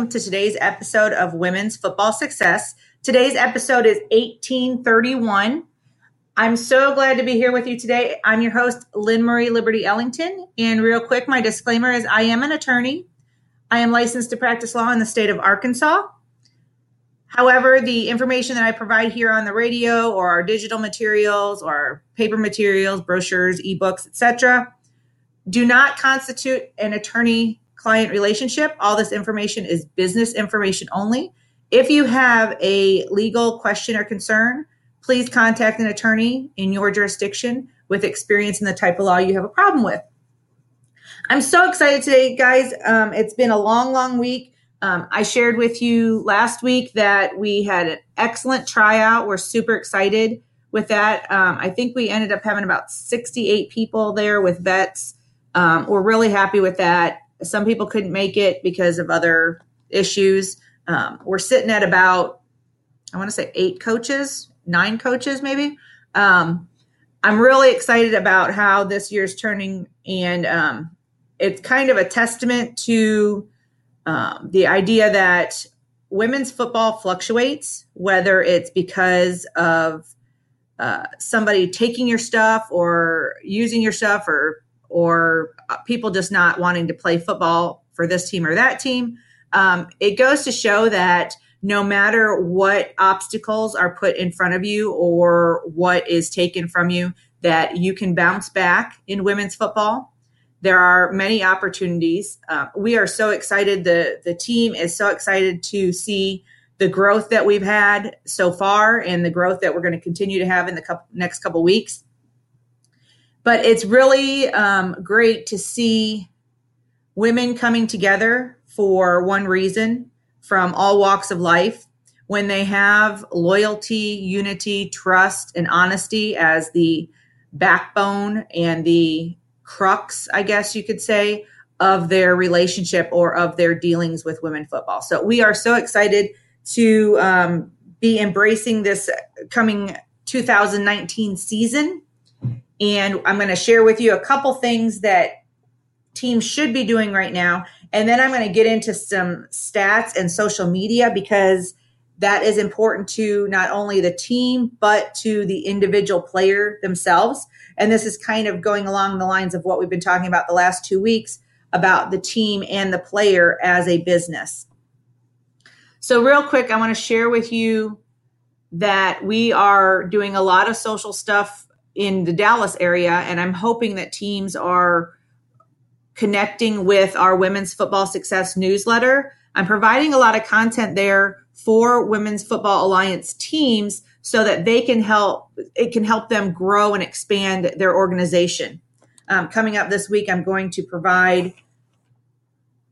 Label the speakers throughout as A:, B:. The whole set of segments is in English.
A: Welcome to today's episode of Women's Football Success. Today's episode is 1831. I'm so glad to be here with you today. I'm your host, LynMarie Liberty-Ellington. And real quick, my disclaimer is I am an attorney. I am licensed to practice law in the state of Arkansas. However, the information that I provide here on the radio or our digital materials or paper materials, brochures, ebooks, etc., do not constitute an attorney client relationship. All this information is business information only. If you have a legal question or concern, please contact an attorney in your jurisdiction with experience in the type of law you have a problem with. I'm so excited today, guys. Um, it's been a long, long week. Um, I shared with you last week that we had an excellent tryout. We're super excited with that. Um, I think we ended up having about 68 people there with vets. Um, we're really happy with that. Some people couldn't make it because of other issues. Um, we're sitting at about, I want to say eight coaches, nine coaches maybe. Um, I'm really excited about how this year's turning, and um, it's kind of a testament to um, the idea that women's football fluctuates, whether it's because of uh, somebody taking your stuff or using your stuff or or uh, people just not wanting to play football for this team or that team. Um, it goes to show that no matter what obstacles are put in front of you or what is taken from you, that you can bounce back in women's football. There are many opportunities. Uh, we are so excited. The the team is so excited to see the growth that we've had so far and the growth that we're going to continue to have in the next couple weeks. But it's really um, great to see women coming together for one reason from all walks of life when they have loyalty, unity, trust, and honesty as the backbone and the crux, I guess you could say, of their relationship or of their dealings with women football. So we are so excited to um, be embracing this coming 2019 season. And I'm going to share with you a couple things that teams should be doing right now. And then I'm going to get into some stats and social media because that is important to not only the team, but to the individual player themselves. And this is kind of going along the lines of what we've been talking about the last two weeks about the team and the player as a business. So, real quick, I want to share with you that we are doing a lot of social stuff in the Dallas area, and I'm hoping that teams are connecting with our Women's Football Success newsletter. I'm providing a lot of content there for Women's Football Alliance teams so that they can help, it can help them grow and expand their organization. Um, coming up this week, I'm going to provide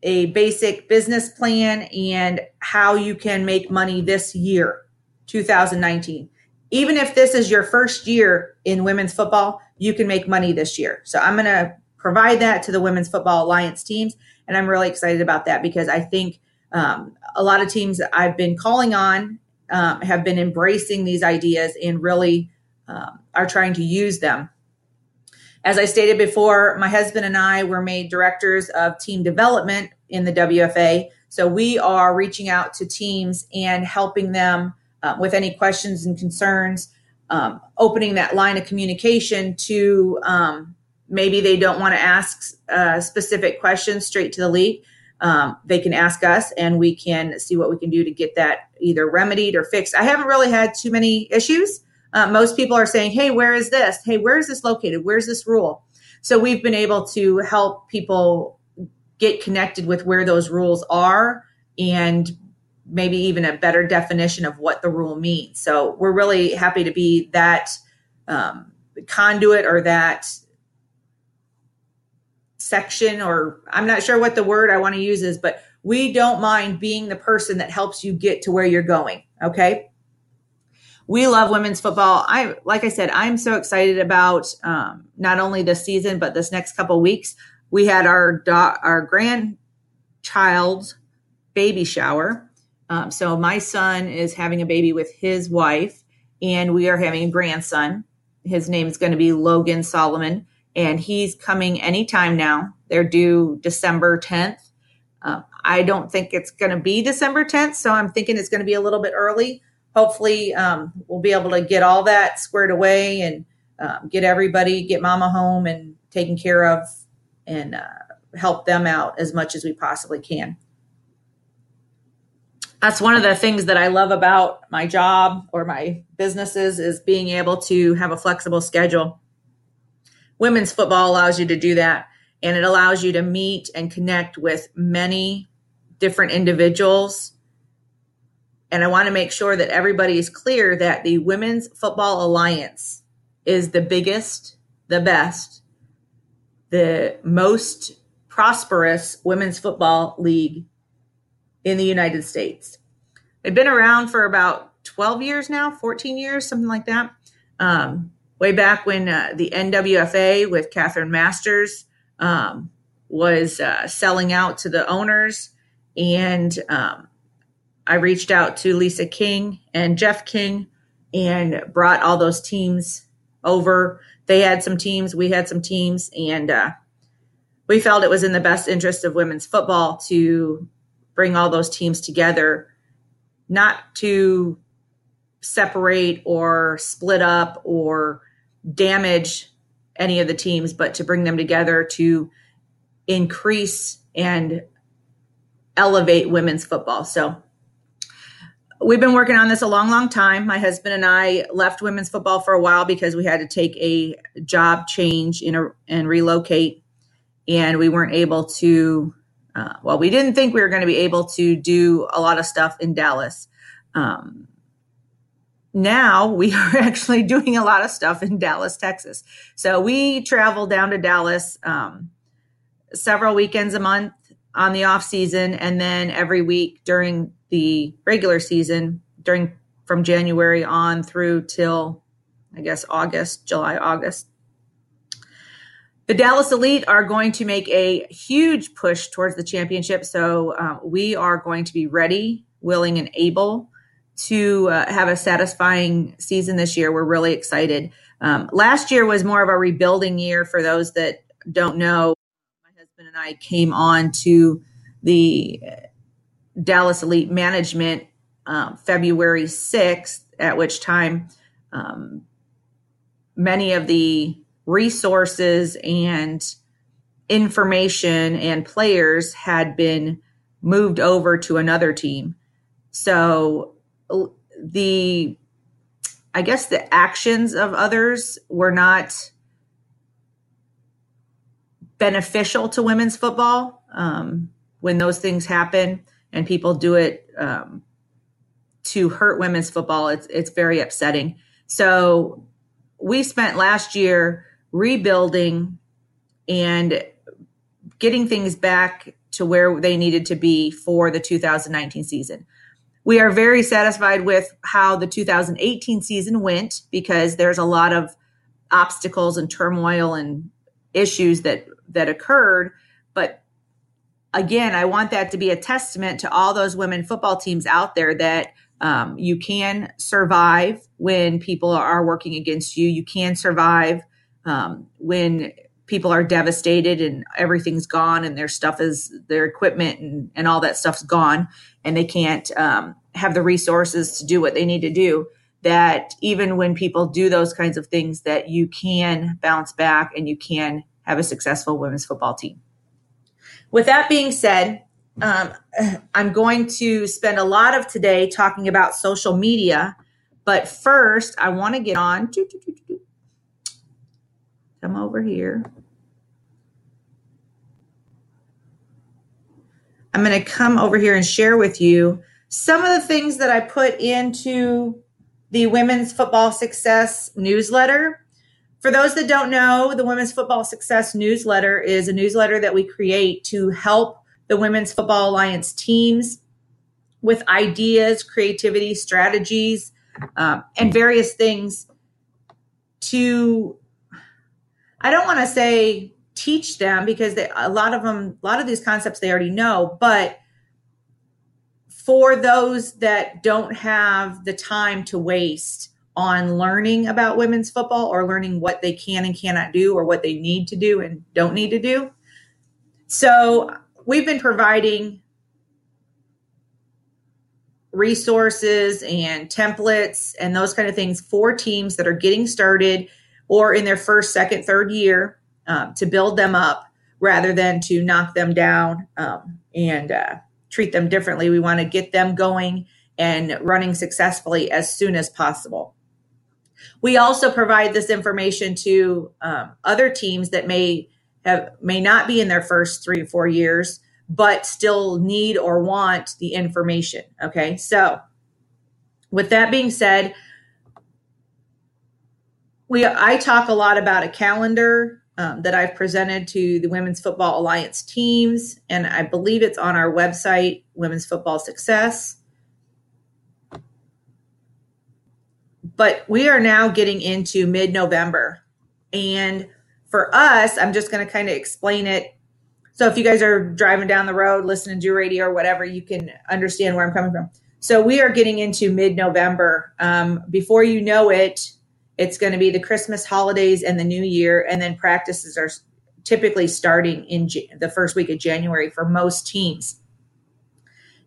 A: a basic business plan and how you can make money this year, 2019. Even if this is your first year in women's football, you can make money this year. So I'm going to provide that to the Women's Football Alliance teams. And I'm really excited about that because I think um, a lot of teams that I've been calling on um, have been embracing these ideas and really um, are trying to use them. As I stated before, my husband and I were made directors of team development in the WFA. So we are reaching out to teams and helping them uh, with any questions and concerns, um, opening that line of communication to um, maybe they don't want to ask uh, specific questions straight to the league. Um, they can ask us and we can see what we can do to get that either remedied or fixed. I haven't really had too many issues. Uh, most people are saying, hey, where is this? Hey, where is this located? Where's this rule? So we've been able to help people get connected with where those rules are and maybe even a better definition of what the rule means. So we're really happy to be that um, conduit or that section or I'm not sure what the word I want to use is, but we don't mind being the person that helps you get to where you're going. Okay. We love women's football. I, like I said, I'm so excited about um, not only this season, but this next couple weeks. We had our do- our grandchild baby shower. Um, so my son is having a baby with his wife, and we are having a grandson. His name is going to be Logan Solomon and he's coming anytime now. They're due December 10th. Uh, I don't think it's going to be December 10th, so I'm thinking it's going to be a little bit early. Hopefully, um, we'll be able to get all that squared away and um, get everybody, get mama home and taken care of, and uh, help them out as much as we possibly can. That's one of the things that I love about my job or my businesses is being able to have a flexible schedule. Women's football allows you to do that and it allows you to meet and connect with many different individuals. And I want to make sure that everybody is clear that the Women's Football Alliance is the biggest, the best, the most prosperous women's football league in the United States. They've been around for about 12 years now, 14 years, something like that. Um, way back when uh, the NWFA with Catherine Masters um, was uh, selling out to the owners. And um, I reached out to Lisa King and Jeff King and brought all those teams over. They had some teams, we had some teams, and uh, we felt it was in the best interest of women's football to bring all those teams together, not to separate or split up or damage any of the teams, but to bring them together to increase and elevate women's football. So we've been working on this a long, long time. My husband and I left women's football for a while because we had to take a job change in a, and relocate, and we weren't able to. Uh, well, we didn't think we were going to be able to do a lot of stuff in Dallas. Um, now we are actually doing a lot of stuff in Dallas, Texas. So we travel down to Dallas um, several weekends a month on the off season, and then every week during the regular season, during from January on through till I guess August, July, August. The Dallas Elite are going to make a huge push towards the championship. So um, we are going to be ready, willing, and able to uh, have a satisfying season this year. We're really excited. Um, last year was more of a rebuilding year for those that don't know. My husband and I came on to the Dallas Elite Management um, February 6th, at which time um, many of the resources and information and players had been moved over to another team. So the I guess the actions of others were not beneficial to women's football um, when those things happen and people do it um, to hurt women's football. It's it's very upsetting. So we spent last year rebuilding and getting things back to where they needed to be for the 2019 season. We are very satisfied with how the 2018 season went because there's a lot of obstacles and turmoil and issues that that occurred. But again i want that to be a testament to all those women football teams out there that um, you can survive when people are working against you. You can survive um, when people are devastated and everything's gone and their stuff is their equipment and, and all that stuff's gone and they can't um, have the resources to do what they need to do that even when people do those kinds of things that you can bounce back and you can have a successful women's football team. With that being said um, i'm going to spend a lot of today talking about social media but first i want to get on come over here I'm going to come over here and share with you some of the things that I put into the Women's Football Success newsletter. For those that don't know, the Women's Football Success newsletter is a newsletter that we create to help the Women's Football Alliance teams with ideas, creativity, strategies, um, and various things to, I don't want to say teach them because they, a lot of them, a lot of these concepts they already know, but for those that don't have the time to waste on learning about women's football or learning what they can and cannot do or what they need to do and don't need to do. So we've been providing resources and templates and those kind of things for teams that are getting started or in their first, second, third year um, to build them up rather than to knock them down um, and uh, treat them differently. We want to get them going and running successfully as soon as possible. We also provide this information to um, other teams that may have may not be in their first three or four years, but still need or want the information. Okay, so with that being said, we I talk a lot about a calendar um, that I've presented to the Women's Football Alliance teams, and I believe it's on our website, Women's Football Success. But we are now getting into mid November. And for us, I'm just going to kind of explain it. So if you guys are driving down the road, listening to radio or whatever, you can understand where I'm coming from. So we are getting into mid November. Um, before you know it, it's going to be the Christmas holidays and the New Year, and then practices are typically starting in the first week of January for most teams.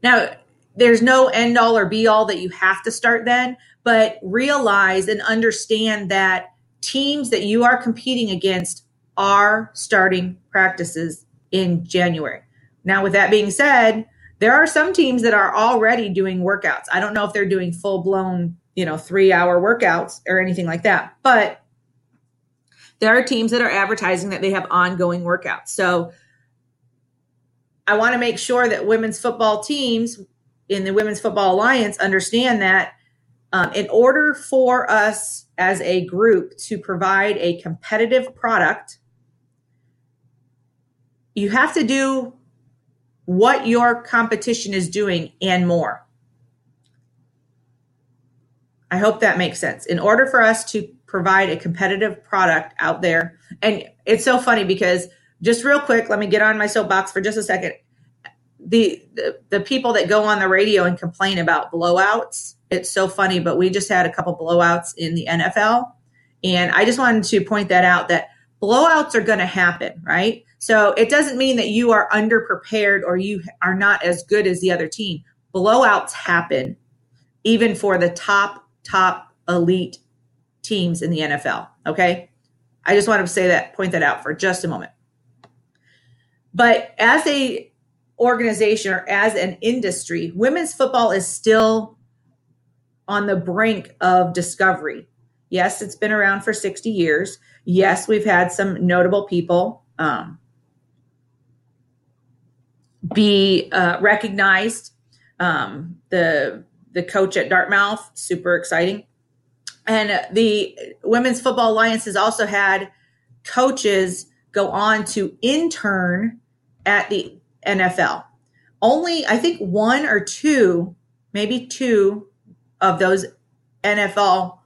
A: Now, there's no end all or be all that you have to start then, but realize and understand that teams that you are competing against are starting practices in January. Now, with that being said, there are some teams that are already doing workouts. I don't know if they're doing full blown you know, three hour workouts or anything like that. But there are teams that are advertising that they have ongoing workouts. So I want to make sure that women's football teams in the Women's Football Alliance understand that um, in order for us as a group to provide a competitive product, you have to do what your competition is doing and more. I hope that makes sense. In order for us to provide a competitive product out there, and it's so funny because just real quick, let me get on my soapbox for just a second. The, the, the people that go on the radio and complain about blowouts, it's so funny, but we just had a couple blowouts in the NFL. And I just wanted to point that out that blowouts are going to happen, right? So it doesn't mean that you are underprepared or you are not as good as the other team. Blowouts happen even for the top top elite teams in the NFL. Okay. I just want to say that, point that out for just a moment. But as a organization or as an industry, women's football is still on the brink of discovery. Yes, it's been around for 60 years. Yes, we've had some notable people um, be uh, recognized. Um, the the coach at Dartmouth, super exciting. And the Women's Football Alliance has also had coaches go on to intern at the NFL. Only, I think, one or two, maybe two of those NFL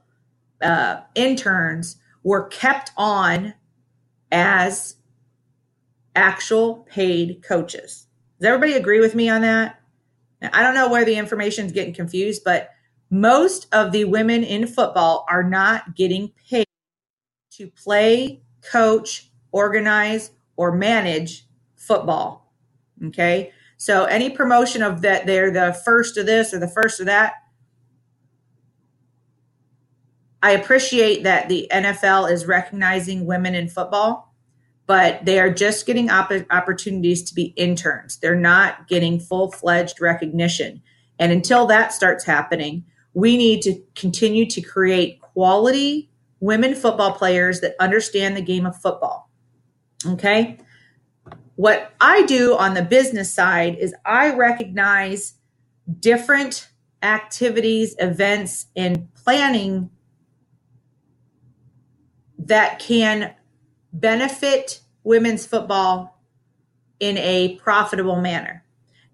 A: uh, interns were kept on as actual paid coaches. Does everybody agree with me on that? Now, I don't know where the information is getting confused, but most of the women in football are not getting paid to play, coach, organize, or manage football. Okay. So any promotion of that, they're the first of this or the first of that. I appreciate that the NFL is recognizing women in football but they are just getting op- opportunities to be interns. They're not getting full fledged recognition. And until that starts happening, we need to continue to create quality women football players that understand the game of football. Okay. What I do on the business side is I recognize different activities, events, and planning that can benefit women's football in a profitable manner.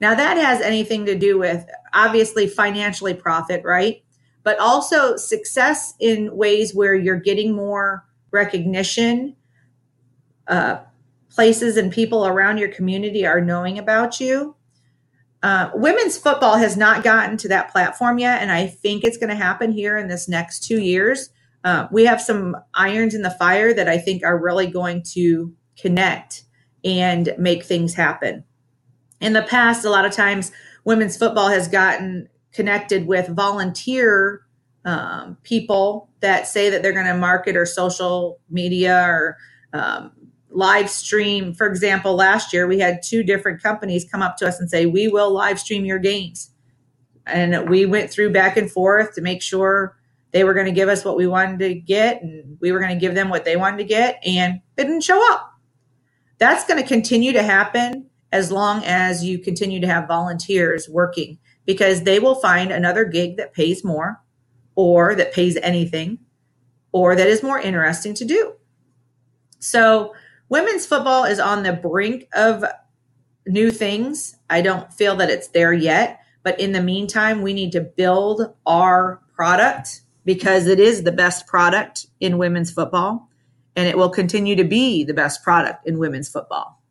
A: Now, that has anything to do with obviously financially profit, right? But also success in ways where you're getting more recognition. Uh, places and people around your community are knowing about you. Uh, women's football has not gotten to that platform yet, and I think it's going to happen here in this next two years. Uh, we have some irons in the fire that I think are really going to connect and make things happen. in the past, a lot of times women's football has gotten connected with volunteer um, people that say that they're going to market or social media or um, live stream. For example, last year we had two different companies come up to us and say, We will live stream your games. And we went through back and forth to make sure they were going to give us what we wanted to get and we were going to give them what they wanted to get, and they didn't show up. That's going to continue to happen as long as you continue to have volunteers working because they will find another gig that pays more or that pays anything or that is more interesting to do. So, women's football is on the brink of new things. I don't feel that it's there yet, but in the meantime, we need to build our product because it is the best product in women's football and it will continue to be the best product in women's football.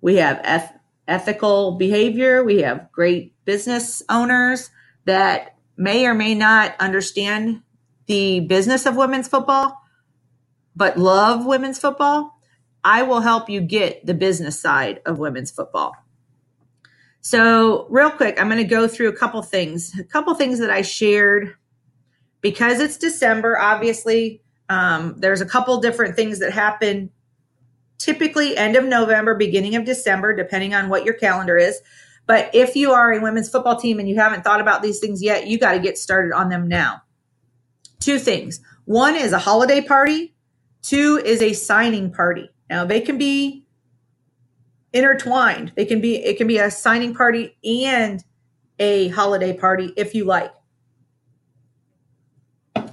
A: We have eth- ethical behavior, we have great business owners that may or may not understand the business of women's football, but love women's football. I will help you get the business side of women's football. So, real quick, I'm going to go through a couple things. A couple things that I shared because it's December. Obviously, um, there's a couple different things that happen typically end of November, beginning of December, depending on what your calendar is. But if you are a women's football team and you haven't thought about these things yet, you got to get started on them now. Two things. One is a holiday party. Two is a signing party. Now they can be intertwined. They can be it can be a signing party and a holiday party if you like.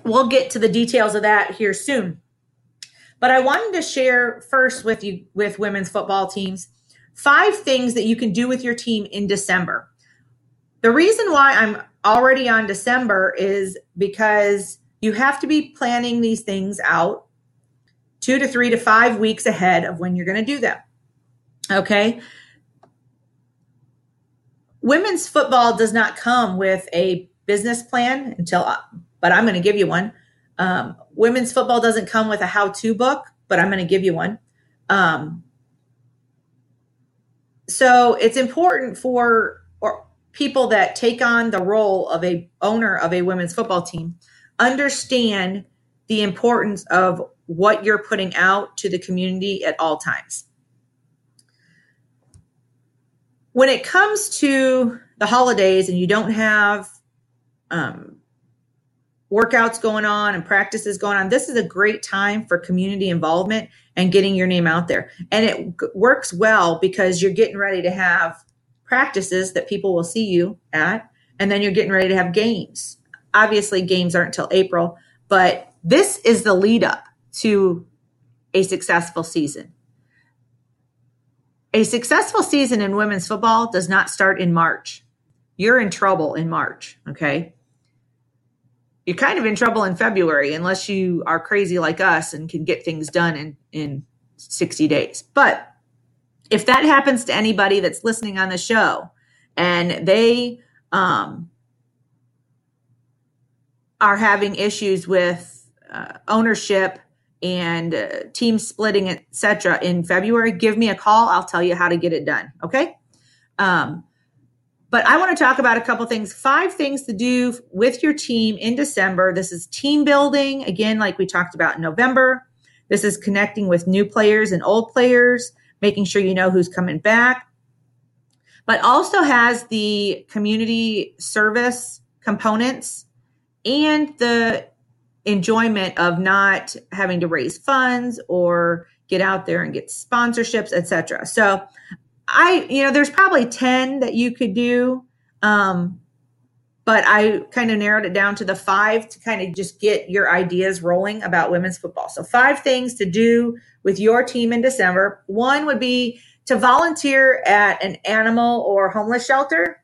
A: We'll get to the details of that here soon. But I wanted to share first with you with women's football teams five things that you can do with your team in December. The reason why I'm already on December is because you have to be planning these things out two to three to five weeks ahead of when you're going to do them. Okay. Women's football does not come with a business plan until, but I'm going to give you one. Um, women's football doesn't come with a how to book, but I'm going to give you one. Um, so it's important for or people that take on the role of a owner of a women's football team understand the importance of what you're putting out to the community at all times. When it comes to the holidays and you don't have um, workouts going on and practices going on, this is a great time for community involvement and getting your name out there. And it works well because you're getting ready to have practices that people will see you at, and then you're getting ready to have games. Obviously, games aren't until April, but this is the lead up to a successful season. A successful season in women's football does not start in March. You're in trouble in March, okay? you're kind of in trouble in February unless you are crazy like us and can get things done in, in 60 days. But if that happens to anybody that's listening on the show and they um, are having issues with uh, ownership and uh, team splitting, etc., in February, give me a call. I'll tell you how to get it done. Okay. Um, but I want to talk about a couple things, five things to do with your team in December. This is team building, again, like we talked about in November. This is connecting with new players and old players, making sure you know who's coming back, but also has the community service components and the enjoyment of not having to raise funds or get out there and get sponsorships, etc. So I, you know, there's probably 10 that you could do. Um, but I kind of narrowed it down to the five to kind of just get your ideas rolling about women's football. So, five things to do with your team in December. One would be to volunteer at an animal or homeless shelter.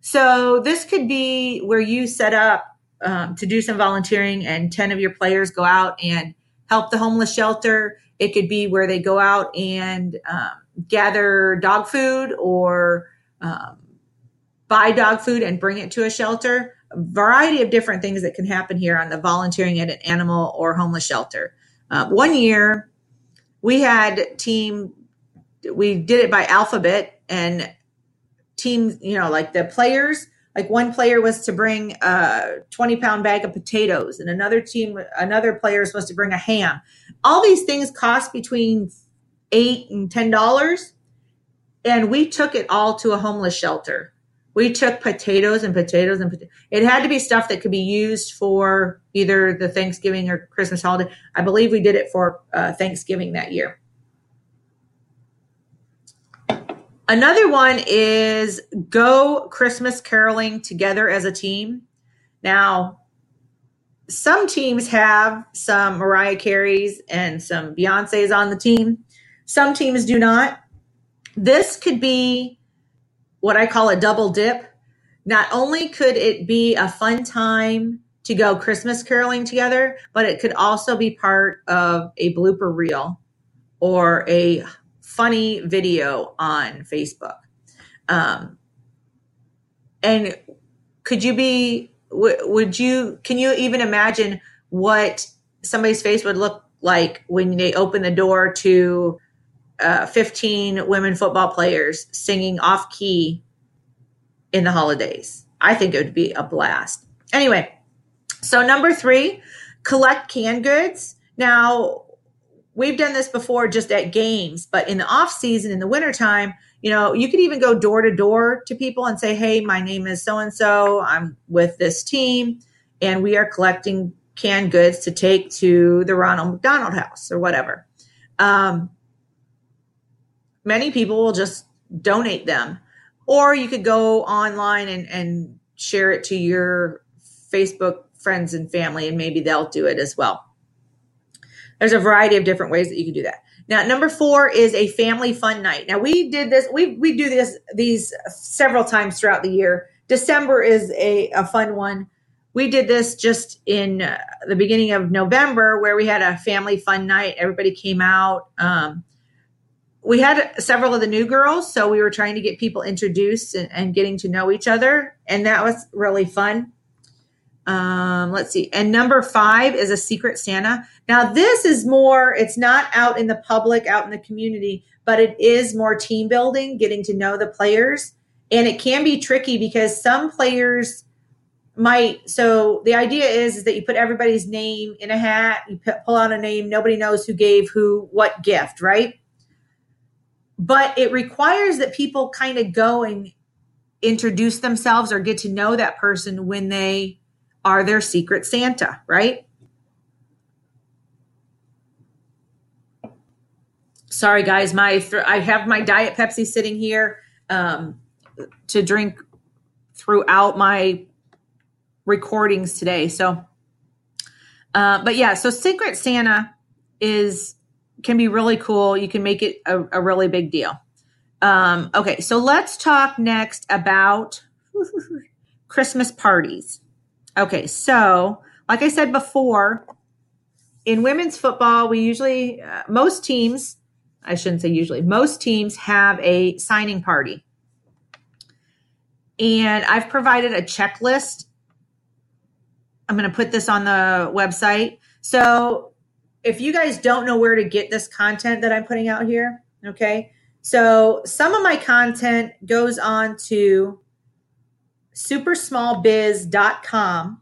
A: So, this could be where you set up um, to do some volunteering and 10 of your players go out and help the homeless shelter. It could be where they go out and um, gather dog food or um, buy dog food and bring it to a shelter. A variety of different things that can happen here on the volunteering at an animal or homeless shelter. Uh, one year, we had team we did it by alphabet and teams, you know, like the players, like one player was to bring a 20 pound bag of potatoes and another team, another player is supposed to bring a ham. All these things cost between eight and ten dollars. And we took it all to a homeless shelter. We took potatoes and potatoes and. It had to be stuff that could be used for either the Thanksgiving or Christmas holiday. I believe we did it for uh, Thanksgiving that year. Another one is go Christmas caroling together as a team. Now, some teams have some Mariah Carey's and some Beyonce's on the team. Some teams do not. This could be what I call a double dip. Not only could it be a fun time to go Christmas caroling together, but it could also be part of a blooper reel or a funny video on Facebook. Um, and could you be, would you, can you even imagine what somebody's face would look like when they open the door to uh, 15 women football players singing off key in the holidays? I think it would be a blast. Anyway, so number three, collect canned goods. Now, we've done this before just at games, but in the off season, in the wintertime, you know, you could even go door to door to people and say, Hey, my name is so and so. I'm with this team and we are collecting canned goods to take to the Ronald McDonald house or whatever. Um, many people will just donate them or you could go online and, and share it to your Facebook friends and family and maybe they'll do it as well. There's a variety of different ways that you can do that. Now, number four is a family fun night. Now, we did this, we, we do this, these several times throughout the year. December is a, a fun one. We did this just in uh, the beginning of November where we had a family fun night. Everybody came out. Um, we had several of the new girls, so we were trying to get people introduced and, and getting to know each other. And that was really fun. Um, let's see. And number five is a secret Santa. Now, this is more, it's not out in the public, out in the community, but it is more team building, getting to know the players. And it can be tricky because some players might. So the idea is, is that you put everybody's name in a hat, you pull out a name, nobody knows who gave who what gift, right? But it requires that people kind of go and introduce themselves or get to know that person when they are their secret Santa, right? Sorry, guys, my th- I have my diet Pepsi sitting here um, to drink throughout my recordings today. So, uh, but yeah, so Secret Santa is can be really cool. You can make it a, a really big deal. Um, okay, so let's talk next about Christmas parties. Okay, so like I said before, in women's football, we usually, uh, most teams, I shouldn't say usually, most teams have a signing party. And I've provided a checklist. I'm going to put this on the website. So if you guys don't know where to get this content that I'm putting out here, okay, so some of my content goes on to supersmallbiz.com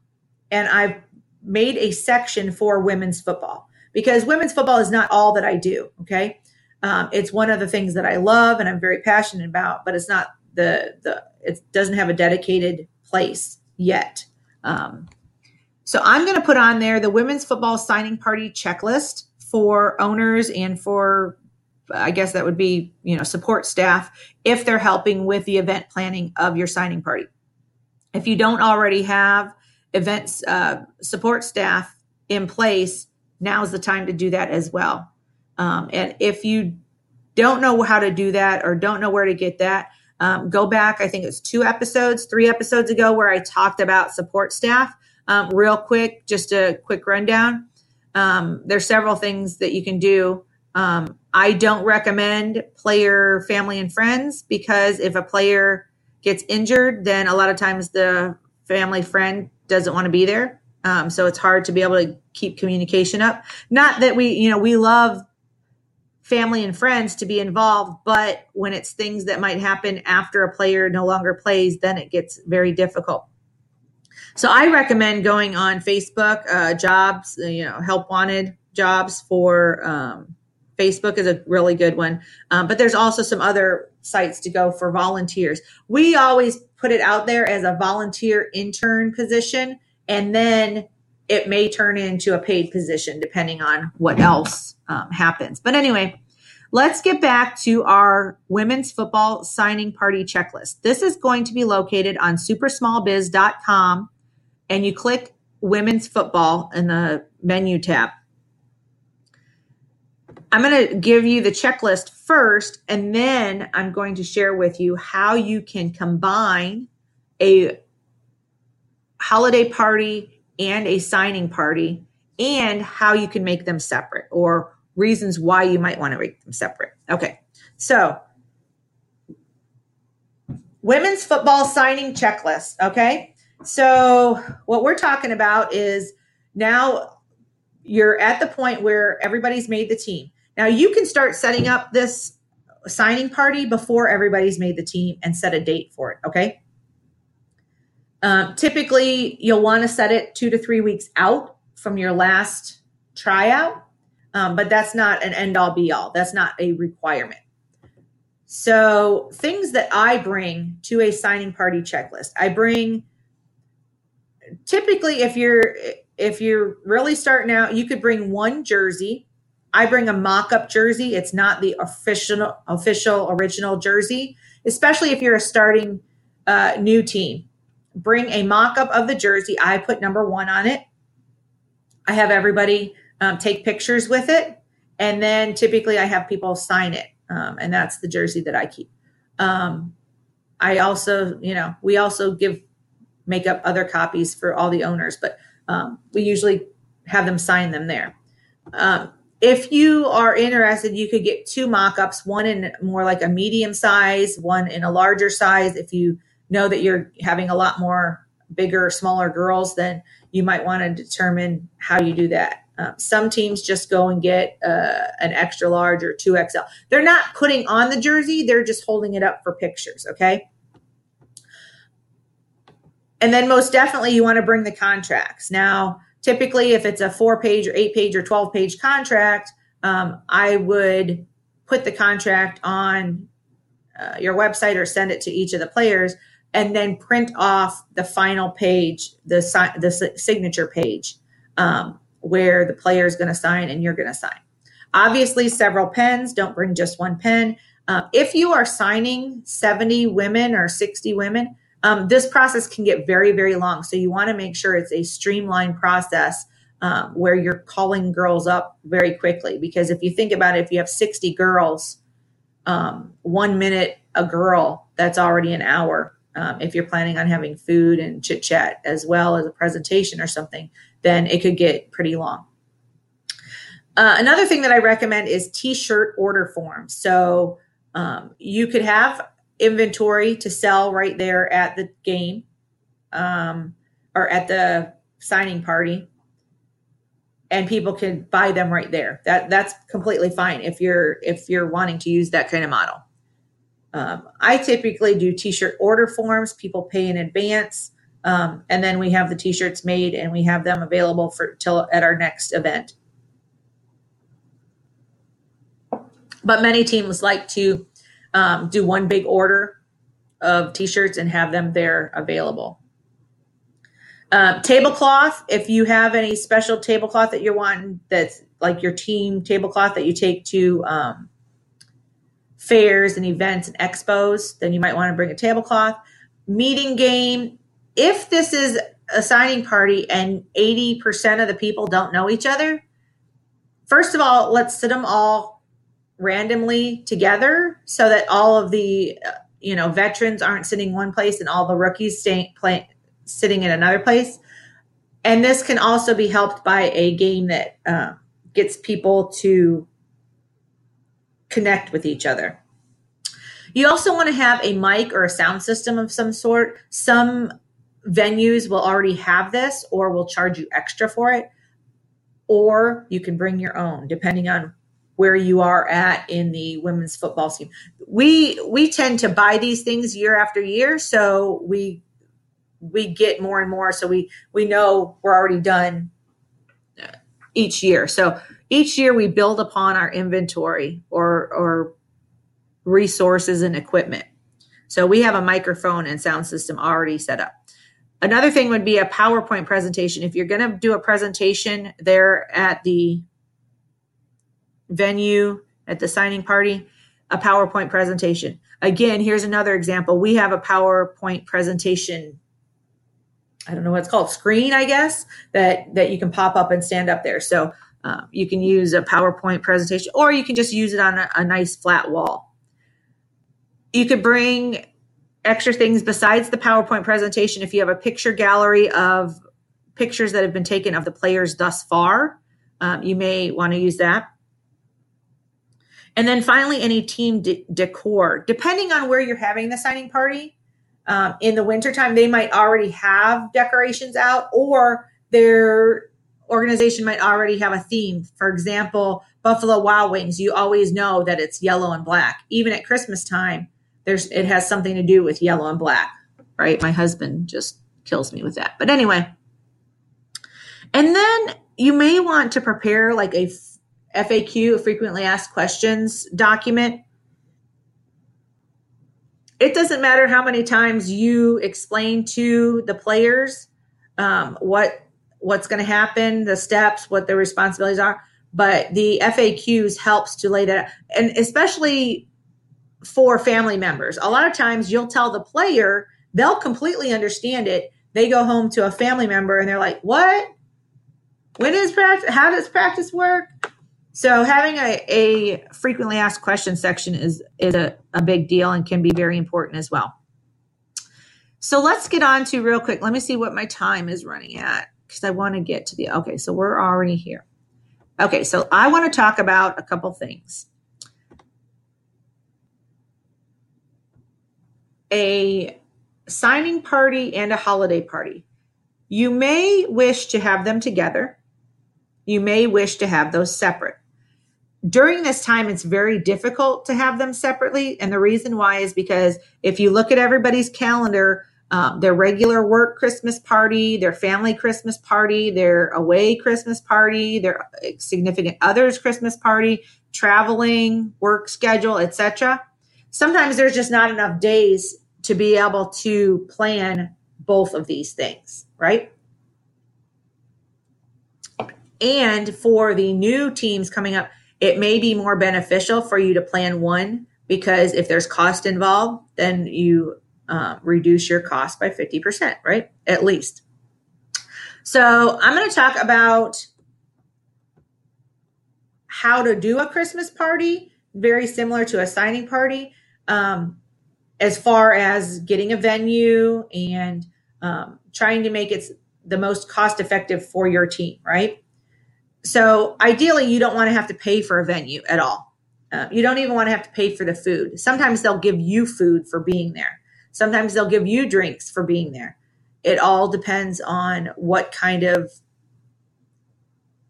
A: and I've made a section for women's football because women's football is not all that I do. Okay. Um, it's one of the things that I love and I'm very passionate about, but it's not the, the, it doesn't have a dedicated place yet. Um, so I'm going to put on there the women's football signing party checklist for owners and for I guess that would be, you know, support staff if they're helping with the event planning of your signing party. If you don't already have events uh, support staff in place, now is the time to do that as well. Um, and if you don't know how to do that or don't know where to get that, um, go back. I think it's two episodes, three episodes ago, where I talked about support staff. Um, real quick, just a quick rundown. Um, there's several things that you can do. Um, I don't recommend player family and friends because if a player gets injured, then a lot of times the family friend doesn't want to be there. Um, so it's hard to be able to keep communication up. Not that we, you know, we love family and friends to be involved. But when it's things that might happen after a player no longer plays, then it gets very difficult. So I recommend going on Facebook, uh, jobs, uh, you know, help wanted jobs for um, Facebook is a really good one. Um, but there's also some other sites to go for volunteers. We always put it out there as a volunteer intern position, and then it may turn into a paid position depending on what else um, happens. But anyway, let's get back to our women's football signing party checklist. This is going to be located on supersmallbiz.com, and you click women's football in the menu tab. I'm going to give you the checklist first, and then I'm going to share with you how you can combine a holiday party and a signing party and how you can make them separate or reasons why you might want to make them separate. Okay, so women's football signing checklist. Okay, so what we're talking about is now you're at the point where everybody's made the team. Now you can start setting up this signing party before everybody's made the team and set a date for it. Okay. Um, typically, you'll want to set it two to three weeks out from your last tryout, um, but that's not an end all be all. That's not a requirement. So, things that I bring to a signing party checklist, I bring typically if you're if you're really starting out, you could bring one jersey I bring a mock-up jersey. It's not the official official original jersey, especially if you're a starting uh, new team. Bring a mock-up of the jersey. I put number one on it. I have everybody um, take pictures with it, and then typically I have people sign it, um, and that's the jersey that I keep. Um, I also, you know, we also give make up other copies for all the owners, but um, we usually have them sign them there. Um, if you are interested, you could get two mock-ups, one in more like a medium size, one in a larger size. If you know that you're having a lot more bigger, smaller girls, then you might want to determine how you do that. Um, some teams just go and get uh, an extra large or 2XL. They're not putting on the jersey, they're just holding it up for pictures, okay? And then most definitely you want to bring the contracts. Now, typically if it's a four page or eight page or 12 page contract um, i would put the contract on uh, your website or send it to each of the players and then print off the final page the, the signature page um, where the player is going to sign and you're going to sign. Obviously several pens don't bring just one pen. Uh, if you are signing 70 women or 60 women um, this process can get very, very long. So you want to make sure it's a streamlined process um, where you're calling girls up very quickly. Because if you think about it, if you have 60 girls, um, one minute a girl, that's already an hour. Um, if you're planning on having food and chit chat as well as a presentation or something, then it could get pretty long. Uh, another thing that I recommend is t shirt order forms. So um, you could have inventory to sell right there at the game um, or at the signing party. And people can buy them right there. That that's completely fine if you're if you're wanting to use that kind of model. Um, i typically do t-shirt order forms. People pay in advance. Um, and then we have the t-shirts made and we have them available for till at our next event. But many teams like to um, do one big order of t-shirts and have them there available. Uh, tablecloth, if you have any special tablecloth that you're wanting, that's like your team tablecloth that you take to um, fairs and events and expos, then you might want to bring a tablecloth. Meeting game, if this is a signing party and 80% of the people don't know each other, first of all, let's sit them all randomly together so that all of the uh, you know veterans aren't sitting one place and all the rookies staying play, sitting in another place. And this can also be helped by a game that uh, gets people to connect with each other. You also want to have a mic or a sound system of some sort. Some venues will already have this or will charge you extra for it or you can bring your own depending on where you are at in the women's football team. We we tend to buy these things year after year, so we we get more and more. So we we know we're already done uh, each year. So each year we build upon our inventory or or resources and equipment. So we have a microphone and sound system already set up. Another thing would be a PowerPoint presentation. If you're going to do a presentation there at the venue, at the signing party, a PowerPoint presentation. Again, here's another example. We have a PowerPoint presentation. I don't know what it's called, screen, I guess, that that you can pop up and stand up there. So uh, you can use a PowerPoint presentation, or you can just use it on a, a nice flat wall. You could bring extra things besides the PowerPoint presentation. If you have a picture gallery of pictures that have been taken of the players thus far, um, you may want to use that. And then finally, any team de- decor. Depending on where you're having the signing party, um, in the wintertime, they might already have decorations out or their organization might already have a theme. For example, Buffalo Wild Wings, you always know that it's yellow and black. Even at Christmas time, there's it has something to do with yellow and black, right? My husband just kills me with that. But anyway. And then you may want to prepare like a FAQ, frequently asked questions document. It doesn't matter how many times you explain to the players um, what what's going to happen, the steps, what their responsibilities are, but the FAQs helps to lay that, out. and especially for family members. A lot of times, you'll tell the player they'll completely understand it. They go home to a family member and they're like, "What? When is practice? How does practice work?" So having a, a frequently asked questions section is is a, a big deal and can be very important as well. So let's get on to real quick. Let me see what my time is running at because I want to get to the okay. So we're already here. Okay, so I want to talk about a couple things. A signing party and a holiday party. You may wish to have them together. You may wish to have those separate during this time, it's very difficult to have them separately. And the reason why is because if you look at everybody's calendar, um, their regular work Christmas party, their family Christmas party, their away Christmas party, their significant others Christmas party, traveling, work schedule, etc. Sometimes there's just not enough days to be able to plan both of these things, right? And for the new teams coming up, it may be more beneficial for you to plan one because if there's cost involved, then you uh, reduce your cost by 50%, right? At least. So I'm going to talk about how to do a Christmas party, very similar to a signing party, um, as far as getting a venue and um, trying to make it the most cost effective for your team, right? So ideally, you don't want to have to pay for a venue at all. Uh, you don't even want to have to pay for the food. Sometimes they'll give you food for being there. Sometimes they'll give you drinks for being there. It all depends on what kind of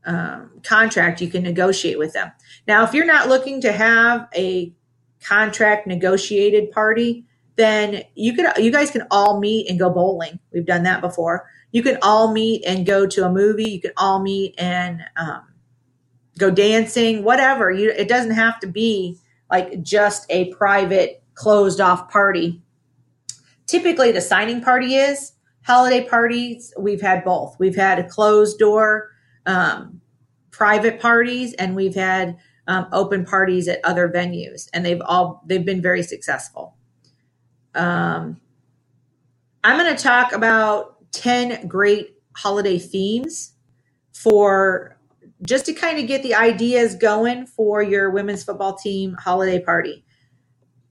A: um, contract you can negotiate with them. Now, if you're not looking to have a contract negotiated party, then you could you guys can all meet and go bowling. We've done that before you can all meet and go to a movie. You can all meet and um, go dancing, whatever. You, it doesn't have to be like just a private closed off party. Typically, the signing party is holiday parties. We've had both. We've had a closed door um, private parties, and we've had um, open parties at other venues, and they've all they've been very successful. Um, I'm going to talk about 10 great holiday themes for just to kind of get the ideas going for your women's football team holiday party.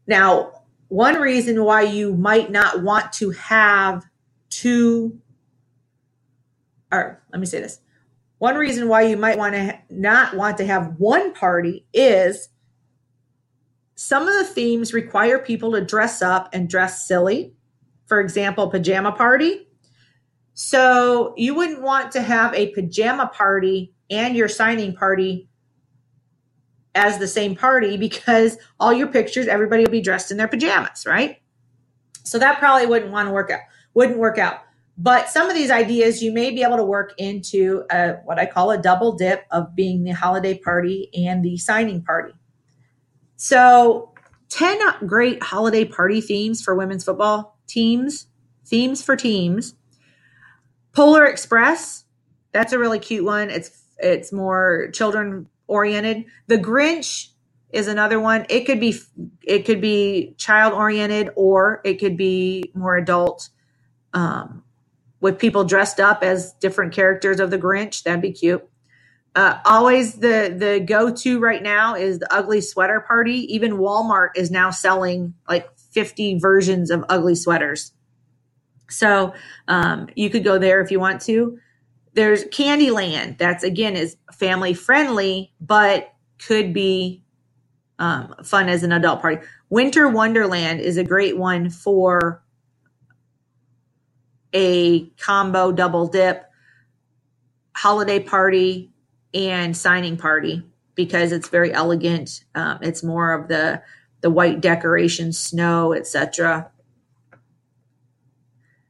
A: Now, one reason why you might not want to have two, or let me say this. One reason why you might want to not want to have one party is some of the themes require people to dress up and dress silly. For example, pajama party so you wouldn't want to have a pajama party and your signing party as the same party because all your pictures, everybody will be dressed in their pajamas, right? So that probably wouldn't want to work out, wouldn't work out. But some of these ideas you may be able to work into a, what I call a double dip of being the holiday party and the signing party. So 10 great holiday party themes for women's football teams, themes for teams. Polar Express, that's a really cute one. It's it's more children oriented. The Grinch is another one. It could be it could be child oriented or it could be more adult um, with people dressed up as different characters of the Grinch. That'd be cute. Uh, always the the go to right now is the ugly sweater party. Even Walmart is now selling like 50 versions of ugly sweaters. So um, you could go there if you want to. There's Candyland. That's again is family friendly, but could be um, fun as an adult party. Winter Wonderland is a great one for a combo double dip holiday party and signing party because it's very elegant. Um, it's more of the the white decoration, snow, etc.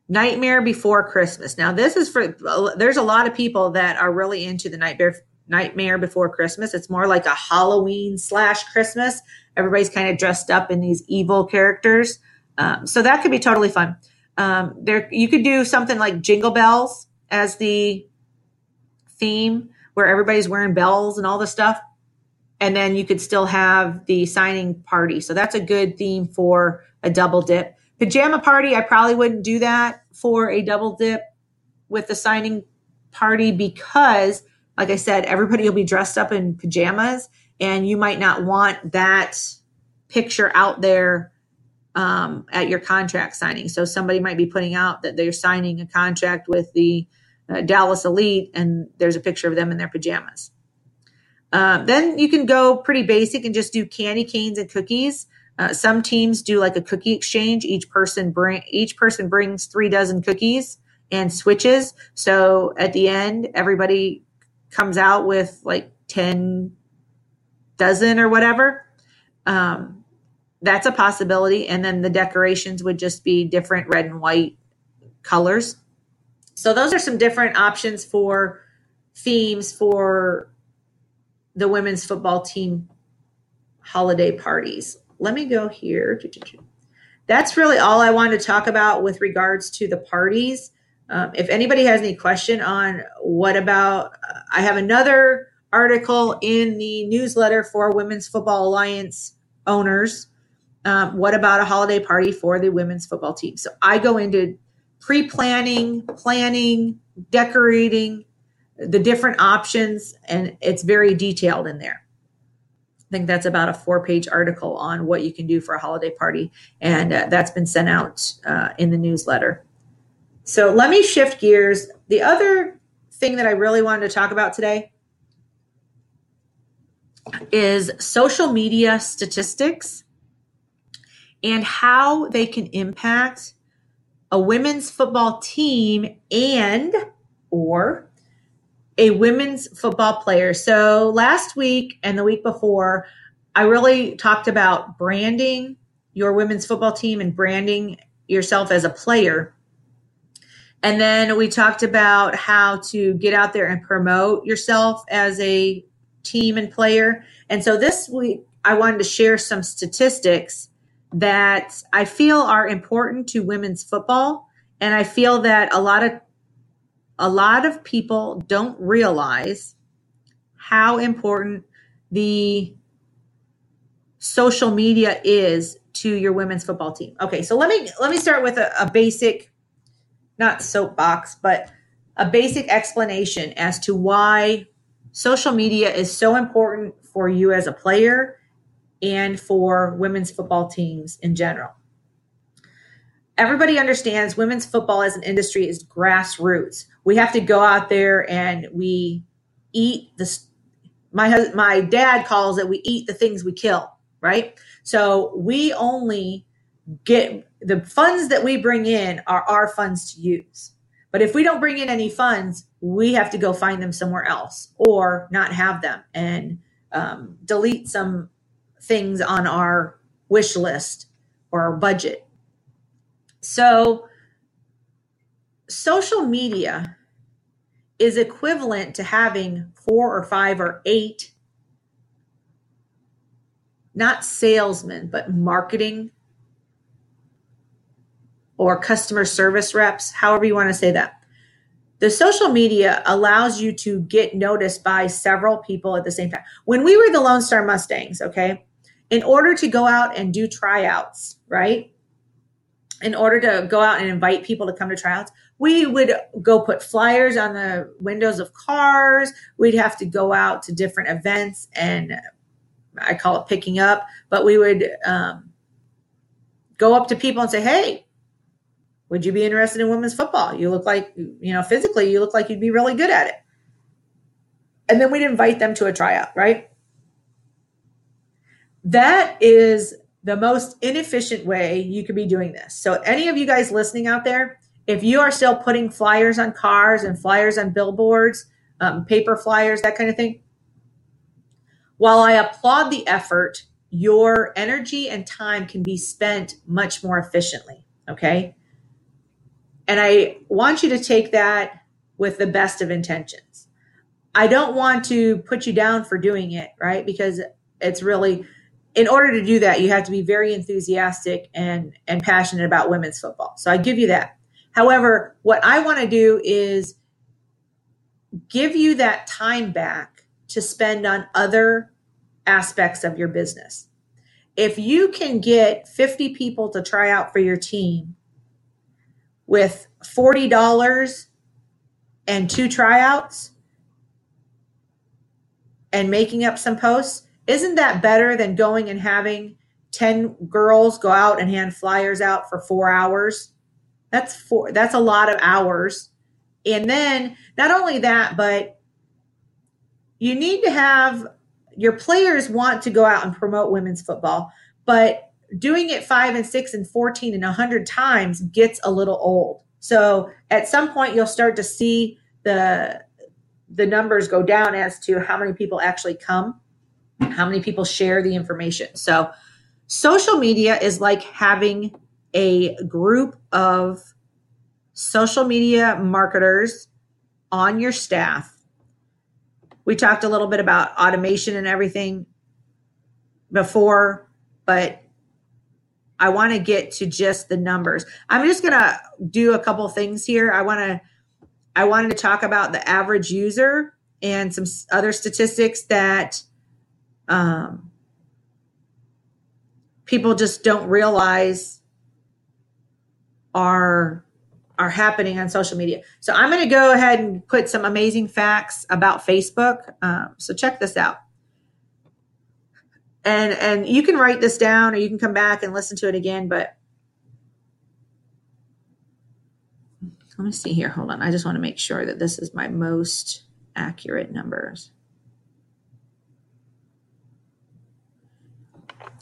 A: Nightmare Before Christmas. Now, this is for there's a lot of people that are really into the Nightmare Nightmare Before Christmas. It's more like a Halloween slash Christmas. Everybody's kind of dressed up in these evil characters, um, so that could be totally fun. Um, there, you could do something like Jingle Bells as the theme, where everybody's wearing bells and all this stuff, and then you could still have the signing party. So that's a good theme for a double dip. Pajama party, I probably wouldn't do that for a double dip with the signing party because, like I said, everybody will be dressed up in pajamas and you might not want that picture out there um, at your contract signing. So somebody might be putting out that they're signing a contract with the uh, Dallas Elite and there's a picture of them in their pajamas. Uh, then you can go pretty basic and just do candy canes and cookies. Uh, some teams do like a cookie exchange. Each person bring each person brings three dozen cookies and switches. So at the end, everybody comes out with like ten dozen or whatever. Um, that's a possibility. And then the decorations would just be different red and white colors. So those are some different options for themes for the women's football team holiday parties let me go here. That's really all I wanted to talk about with regards to the parties. Um, if anybody has any question on what about, uh, I have another article in the newsletter for Women's Football Alliance owners. Um, what about a holiday party for the women's football team? So I go into pre planning, planning, decorating, the different options, and it's very detailed in there. I think that's about a four page article on what you can do for a holiday party. And uh, that's been sent out uh, in the newsletter. So let me shift gears. The other thing that I really wanted to talk about today is social media statistics and how they can impact a women's football team and or a women's football player. So last week and the week before, I really talked about branding your women's football team and branding yourself as a player. And then we talked about how to get out there and promote yourself as a team and player. And so this week, I wanted to share some statistics that I feel are important to women's football. And I feel that a lot of a lot of people don't realize how important the social media is to your women's football team. Okay, so let me let me start with a, a basic, not soapbox, but a basic explanation as to why social media is so important for you as a player and for women's football teams in general everybody understands women's football as an industry is grassroots. We have to go out there and we eat the my my dad calls it we eat the things we kill, right? So we only get the funds that we bring in are our funds to use. But if we don't bring in any funds, we have to go find them somewhere else or not have them. And um, delete some things on our wish list or our budget. So, social media is equivalent to having four or five or eight, not salesmen, but marketing or customer service reps, however you want to say that. The social media allows you to get noticed by several people at the same time. When we were the Lone Star Mustangs, okay, in order to go out and do tryouts, right? In order to go out and invite people to come to tryouts, we would go put flyers on the windows of cars. We'd have to go out to different events and I call it picking up, but we would um, go up to people and say, Hey, would you be interested in women's football? You look like, you know, physically, you look like you'd be really good at it. And then we'd invite them to a tryout, right? That is the most inefficient way you could be doing this. So, any of you guys listening out there, if you are still putting flyers on cars and flyers on billboards, um, paper flyers, that kind of thing, while I applaud the effort, your energy and time can be spent much more efficiently. Okay. And I want you to take that with the best of intentions. I don't want to put you down for doing it, right? Because it's really in order to do that, you have to be very enthusiastic and and passionate about women's football. So I give you that. However, what I want to do is give you that time back to spend on other aspects of your business. If you can get 50 people to try out for your team with $40 and two tryouts and making up some posts, isn't that better than going and having 10 girls go out and hand flyers out for 4 hours? That's four that's a lot of hours. And then not only that, but you need to have your players want to go out and promote women's football, but doing it five and six and 14 and 100 times gets a little old. So at some point, you'll start to see the the numbers go down as to how many people actually come, how many people share the information. So social media is like having a group of social media marketers on your staff. We talked a little bit about automation and everything before, but I want to get to just the numbers. I'm just going to do a couple things here. I want to I wanted to talk about the average user and some other statistics that um, people just don't realize are are happening on social media. So I'm going to go ahead and put some amazing facts about Facebook. Um, so check this out and and you can write this down or you can come back and listen to it again but let me see here hold on i just want to make sure that this is my most accurate numbers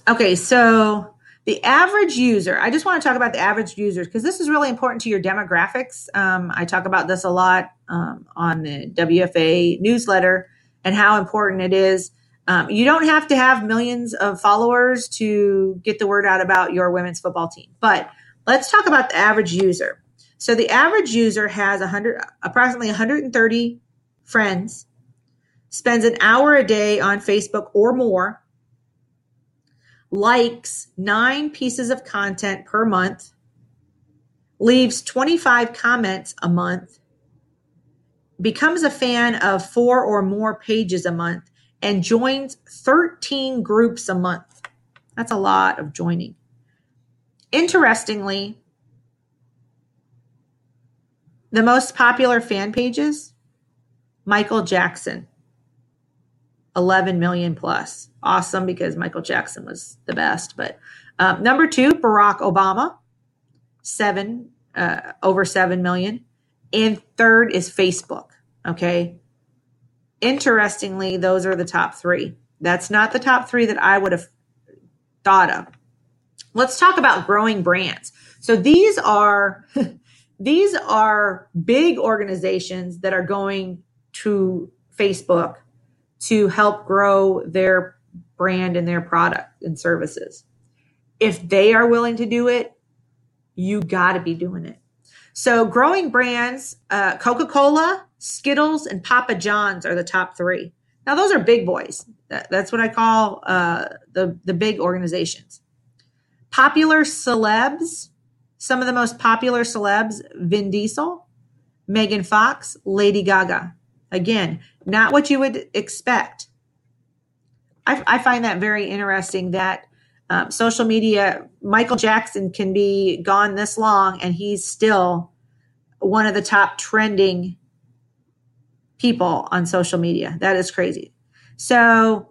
A: okay so the average user i just want to talk about the average users because this is really important to your demographics um, i talk about this a lot um, on the wfa newsletter and how important it is um, you don't have to have millions of followers to get the word out about your women's football team. But let's talk about the average user. So the average user has 100, approximately 130 friends, spends an hour a day on Facebook or more, likes nine pieces of content per month, leaves 25 comments a month, becomes a fan of four or more pages a month, and joins 13 groups a month. That's a lot of joining. Interestingly, the most popular fan pages Michael Jackson, 11 million plus. Awesome because Michael Jackson was the best. But um, number two, Barack Obama, seven, uh, over 7 million. And third is Facebook. Okay. Interestingly, those are the top three. That's not the top three that I would have thought of. Let's talk about growing brands. So these are these are big organizations that are going to Facebook to help grow their brand and their product and services. If they are willing to do it, you got to be doing it. So, growing brands, uh, Coca Cola, Skittles, and Papa John's are the top three. Now, those are big boys. That, that's what I call uh, the, the big organizations. Popular celebs, some of the most popular celebs Vin Diesel, Megan Fox, Lady Gaga. Again, not what you would expect. I, I find that very interesting that um, social media, Michael Jackson can be gone this long and he's still one of the top trending people on social media. That is crazy. So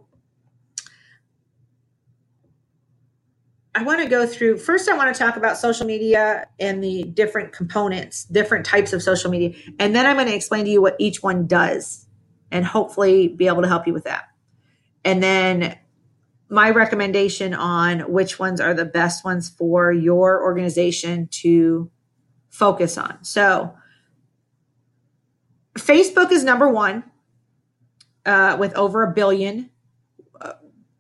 A: I want to go through first I want to talk about social media and the different components, different types of social media, and then I'm going to explain to you what each one does and hopefully be able to help you with that. And then my recommendation on which ones are the best ones for your organization to focus on. So, Facebook is number one uh, with over a billion, uh,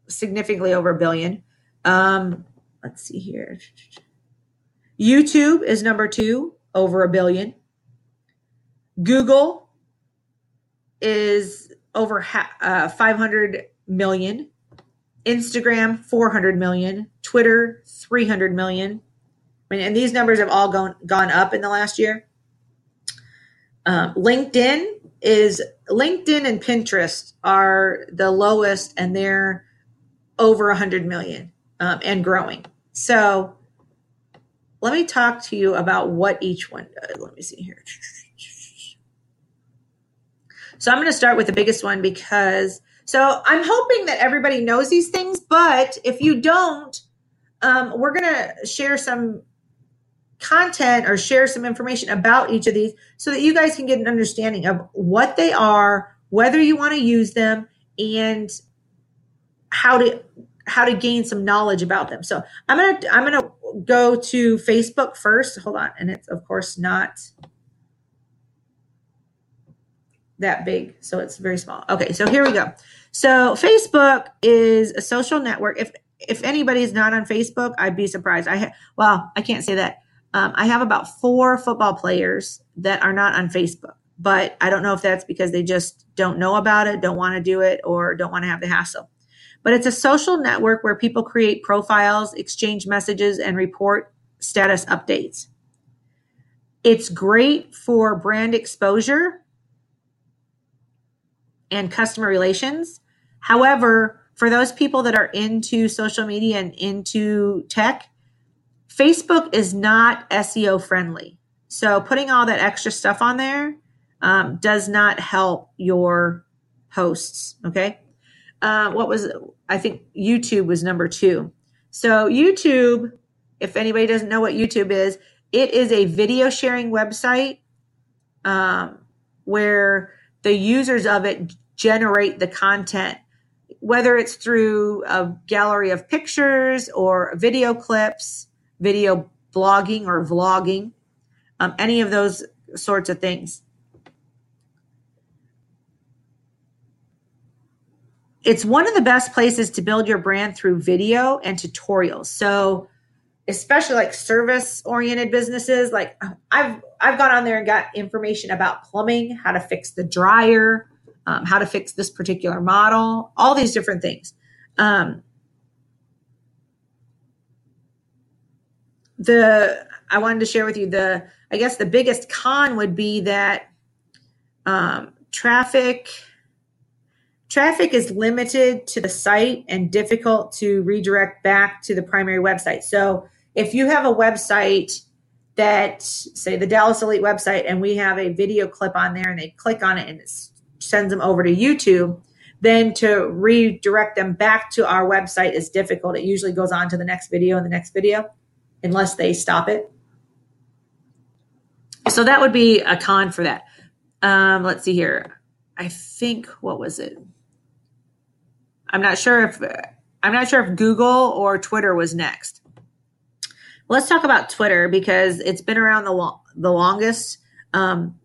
A: significantly over a billion. Um, let's see here. YouTube is number two, over a billion. Google is over ha- uh, 500 million. Instagram 400 million, Twitter 300 million. I mean, and these numbers have all gone gone up in the last year. Um, LinkedIn is LinkedIn and Pinterest are the lowest, and they're over 100 million um, and growing. So let me talk to you about what each one does. Let me see here. So I'm going to start with the biggest one because so I'm hoping that everybody knows these things, but if you don't, um, we're going to share some content or share some information about each of these so that you guys can get an understanding of what they are, whether you want to use them, and how to how to gain some knowledge about them. So I'm gonna I'm gonna go to Facebook first. Hold on, and it's of course not that big, so it's very small. Okay, so here we go. So Facebook is a social network. If if anybody's not on Facebook, I'd be surprised. I ha- well, I can't say that. Um, I have about four football players that are not on Facebook, but I don't know if that's because they just don't know about it, don't want to do it, or don't want to have the hassle. But it's a social network where people create profiles, exchange messages, and report status updates. It's great for brand exposure and customer relations. However, for those people that are into social media and into tech, Facebook is not SEO friendly. So putting all that extra stuff on there um, does not help your posts. Okay. Uh, what was I think YouTube was number two. So YouTube, if anybody doesn't know what YouTube is, it is a video sharing website um, where the users of it generate the content, whether it's through a gallery of pictures or video clips, video blogging or vlogging, um, any of those sorts of things. It's one of the best places to build your brand through video and tutorials. So, especially like service oriented businesses, like I've I've gone on there and got information about plumbing, how to fix the dryer, um, how to fix this particular model, all these different things. Um, the I wanted to share with you the I guess the biggest con would be that um, traffic traffic is limited to the site and difficult to redirect back to the primary website. So if you have a website that say the Dallas Elite website and we have a video clip on there and they click on it and it sends them over to YouTube, then to redirect them back to our website is difficult. It usually goes on to the next video and the next video unless they stop it. So that would be a con for that. Um, let's see here. I think what was it? I'm not sure if I'm not sure if Google or Twitter was next. Let's talk about Twitter because it's been around the lo- the longest. Um,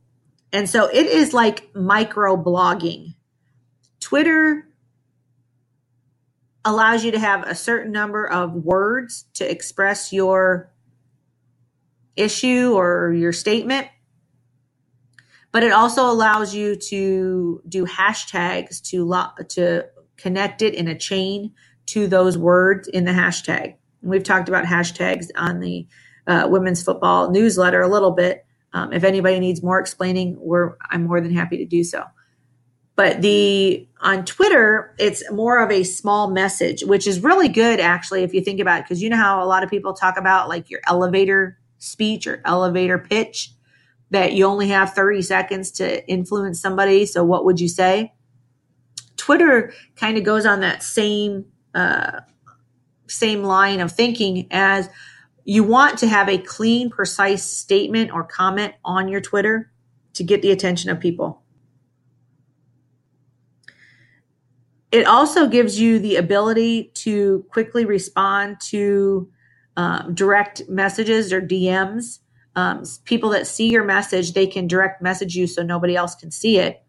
A: and so it is like micro blogging. Twitter allows you to have a certain number of words to express your issue or your statement. But it also allows you to do hashtags to lo- to connect it in a chain to those words in the hashtag. And we've talked about hashtags on the uh, women's football newsletter a little bit. Um, if anybody needs more explaining, I'm more than happy to do so. But the on Twitter, it's more of a small message, which is really good actually if you think about it, because you know how a lot of people talk about like your elevator speech or elevator pitch that you only have 30 seconds to influence somebody. So what would you say? Twitter kind of goes on that same uh, same line of thinking as you want to have a clean, precise statement or comment on your Twitter to get the attention of people. It also gives you the ability to quickly respond to um, direct messages or DMs. Um, people that see your message, they can direct message you so nobody else can see it.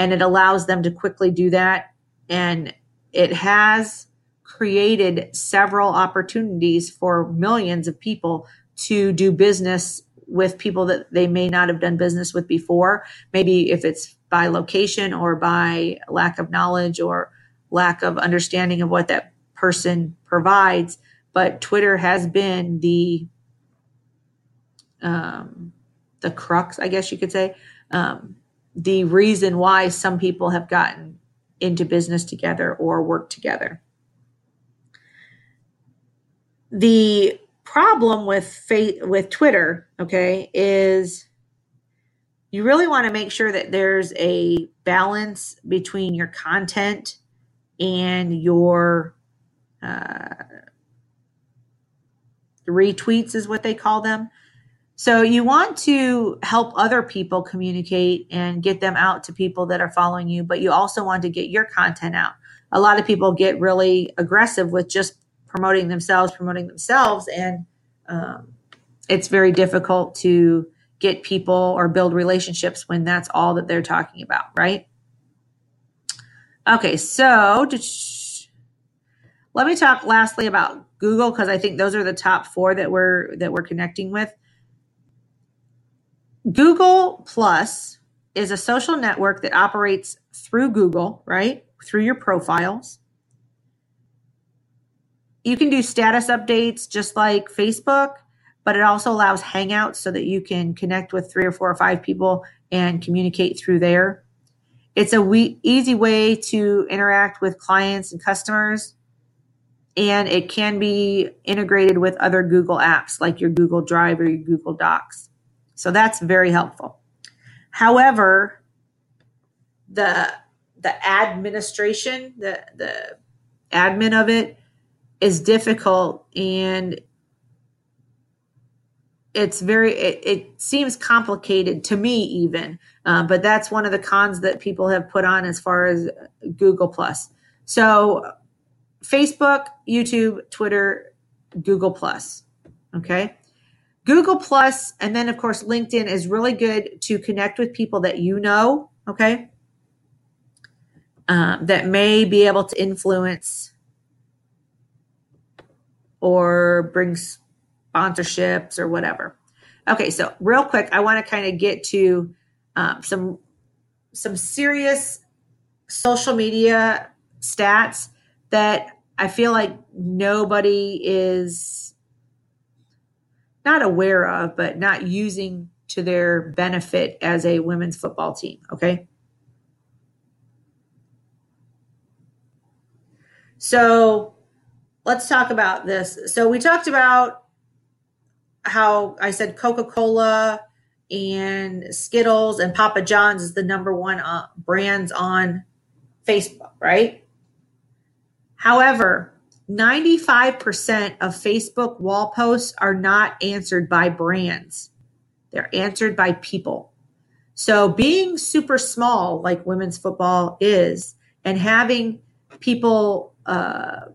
A: And it allows them to quickly do that. And it has created several opportunities for millions of people to do business with people that they may not have done business with before. Maybe if it's by location or by lack of knowledge or lack of understanding of what that person provides. But Twitter has been the um, the crux, I guess you could say, um, the reason why some people have gotten into business together or work together. The problem with with Twitter, okay, is you really want to make sure that there's a balance between your content and your uh, retweets is what they call them. So you want to help other people communicate and get them out to people that are following you, but you also want to get your content out. A lot of people get really aggressive with just promoting themselves, promoting themselves, and um, it's very difficult to get people or build relationships when that's all that they're talking about, right? Okay, so let me talk lastly about Google because I think those are the top four that we're that we're connecting with. Google Plus is a social network that operates through Google, right? Through your profiles. You can do status updates just like Facebook, but it also allows Hangouts so that you can connect with three or four or five people and communicate through there. It's a we- easy way to interact with clients and customers, and it can be integrated with other Google apps like your Google Drive or your Google Docs. So that's very helpful. However, the the administration, the the admin of it is difficult and it's very it, it, seems complicated to me even uh, but that's one of the cons that people have put on as far as google plus. So facebook youtube twitter google plus. Okay google plus and then of course linkedin is really good to connect with people that you know okay uh, that may be able to influence or bring sponsorships or whatever. Okay, so real quick, I want to kind of get to um, some some serious social media stats that I feel like nobody is not aware of, but not using to their benefit as a women's football team. Okay. So let's talk about this. So we talked about how I said Coca Cola and Skittles and Papa John's is the number one uh, brands on Facebook, right? However, 95% of Facebook wall posts are not answered by brands, they're answered by people. So, being super small, like women's football is, and having people uh,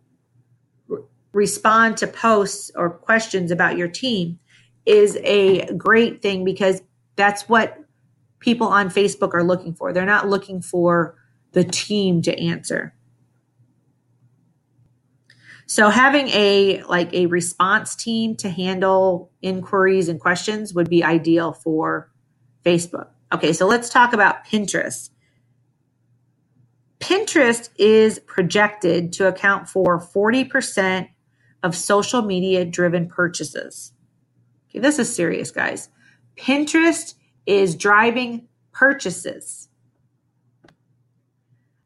A: respond to posts or questions about your team is a great thing because that's what people on Facebook are looking for. They're not looking for the team to answer. So having a like a response team to handle inquiries and questions would be ideal for Facebook. Okay, so let's talk about Pinterest. Pinterest is projected to account for 40% of social media driven purchases. Okay, this is serious, guys. Pinterest is driving purchases.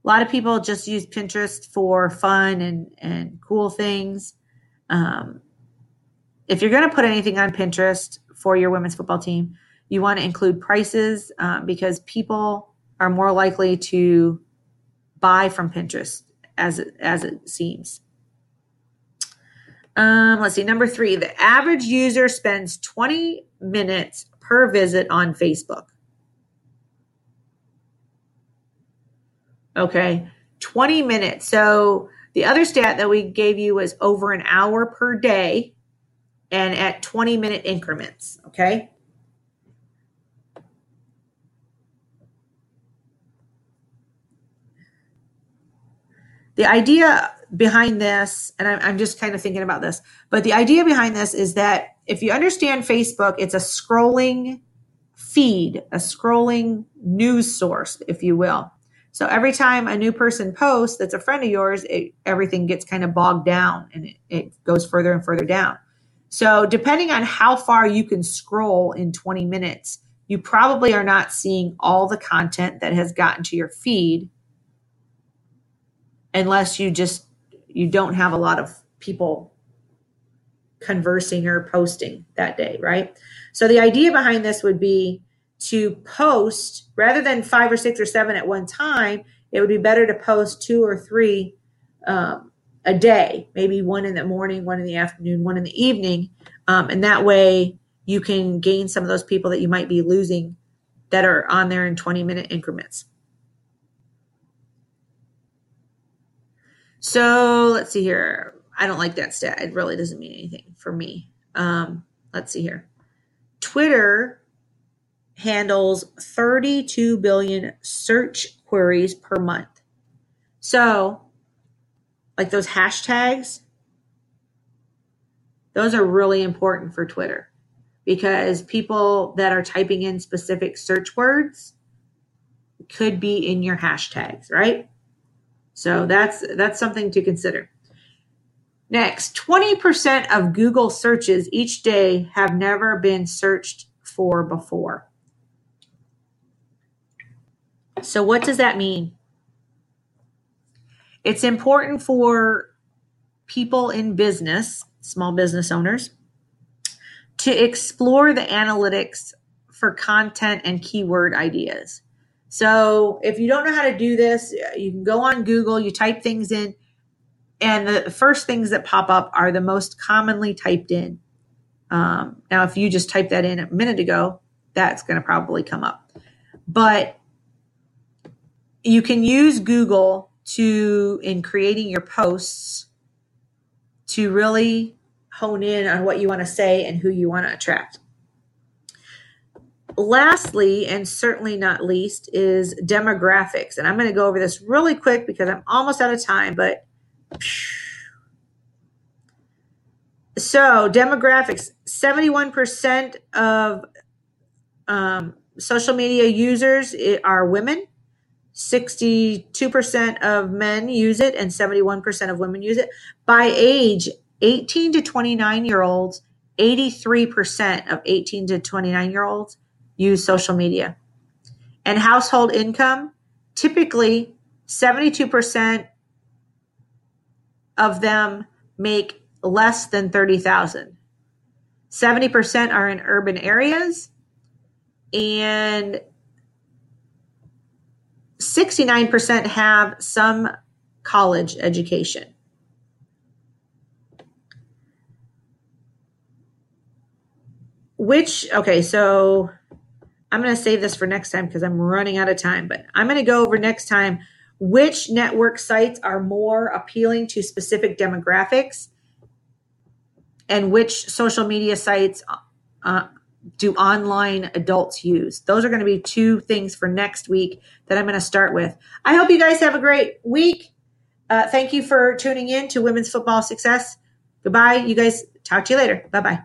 A: A lot of people just use Pinterest for fun and, and cool things. Um, if you're going to put anything on Pinterest for your women's football team, you want to include prices um, because people are more likely to buy from Pinterest as it, as it seems. Um, let's see. Number three, the average user spends 20 minutes per visit on Facebook. Okay, 20 minutes. So the other stat that we gave you was over an hour per day and at 20 minute increments. Okay. The idea behind this, and I'm, I'm just kind of thinking about this, but the idea behind this is that if you understand Facebook, it's a scrolling feed, a scrolling news source, if you will. So every time a new person posts that's a friend of yours, it, everything gets kind of bogged down and it, it goes further and further down. So depending on how far you can scroll in 20 minutes, you probably are not seeing all the content that has gotten to your feed unless you just you don't have a lot of people conversing or posting that day, right? So the idea behind this would be to post rather than five or six or seven at one time. It would be better to post two or three um, a day, maybe one in the morning, one in the afternoon, one in the evening, um, and that way you can gain some of those people that you might be losing that are on there in 20 minute increments. So let's see here. I don't like that stat. It really doesn't mean anything for me. Um, let's see here. Twitter handles 32 billion search queries per month. So, like those hashtags, those are really important for Twitter because people that are typing in specific search words could be in your hashtags, right? So that's that's something to consider. Next, 20% of Google searches each day have never been searched for before. So what does that mean? It's important for people in business, small business owners, to explore the analytics for content and keyword ideas. So if you don't know how to do this, you can go on Google, you type things in, and the first things that pop up are the most commonly typed in. Um, now, if you just typed that in a minute ago, that's going to probably come up. But you can use Google to, in creating your posts, to really hone in on what you want to say and who you want to attract lastly, and certainly not least, is demographics. And I'm going to go over this really quick because I'm almost out of time, but so demographics 71% of um, social media users are women 62% of men use it and 71% of women use it by age 18 to 29 year olds 83% of 18 to 29 year olds use social media. And household income, typically 72% of them make less than 30,000. 70% are in urban areas and 69% have some college education. Which, okay, so I'm going to save this for next time because I'm running out of time, but I'm going to go over next time which network sites are more appealing to specific demographics and which social media sites uh, do online adults use? Those are going to be two things for next week that I'm going to start with. I hope you guys have a great week. Uh, thank you for tuning in to Women's Football Success. Goodbye. You guys talk to you later. Bye bye.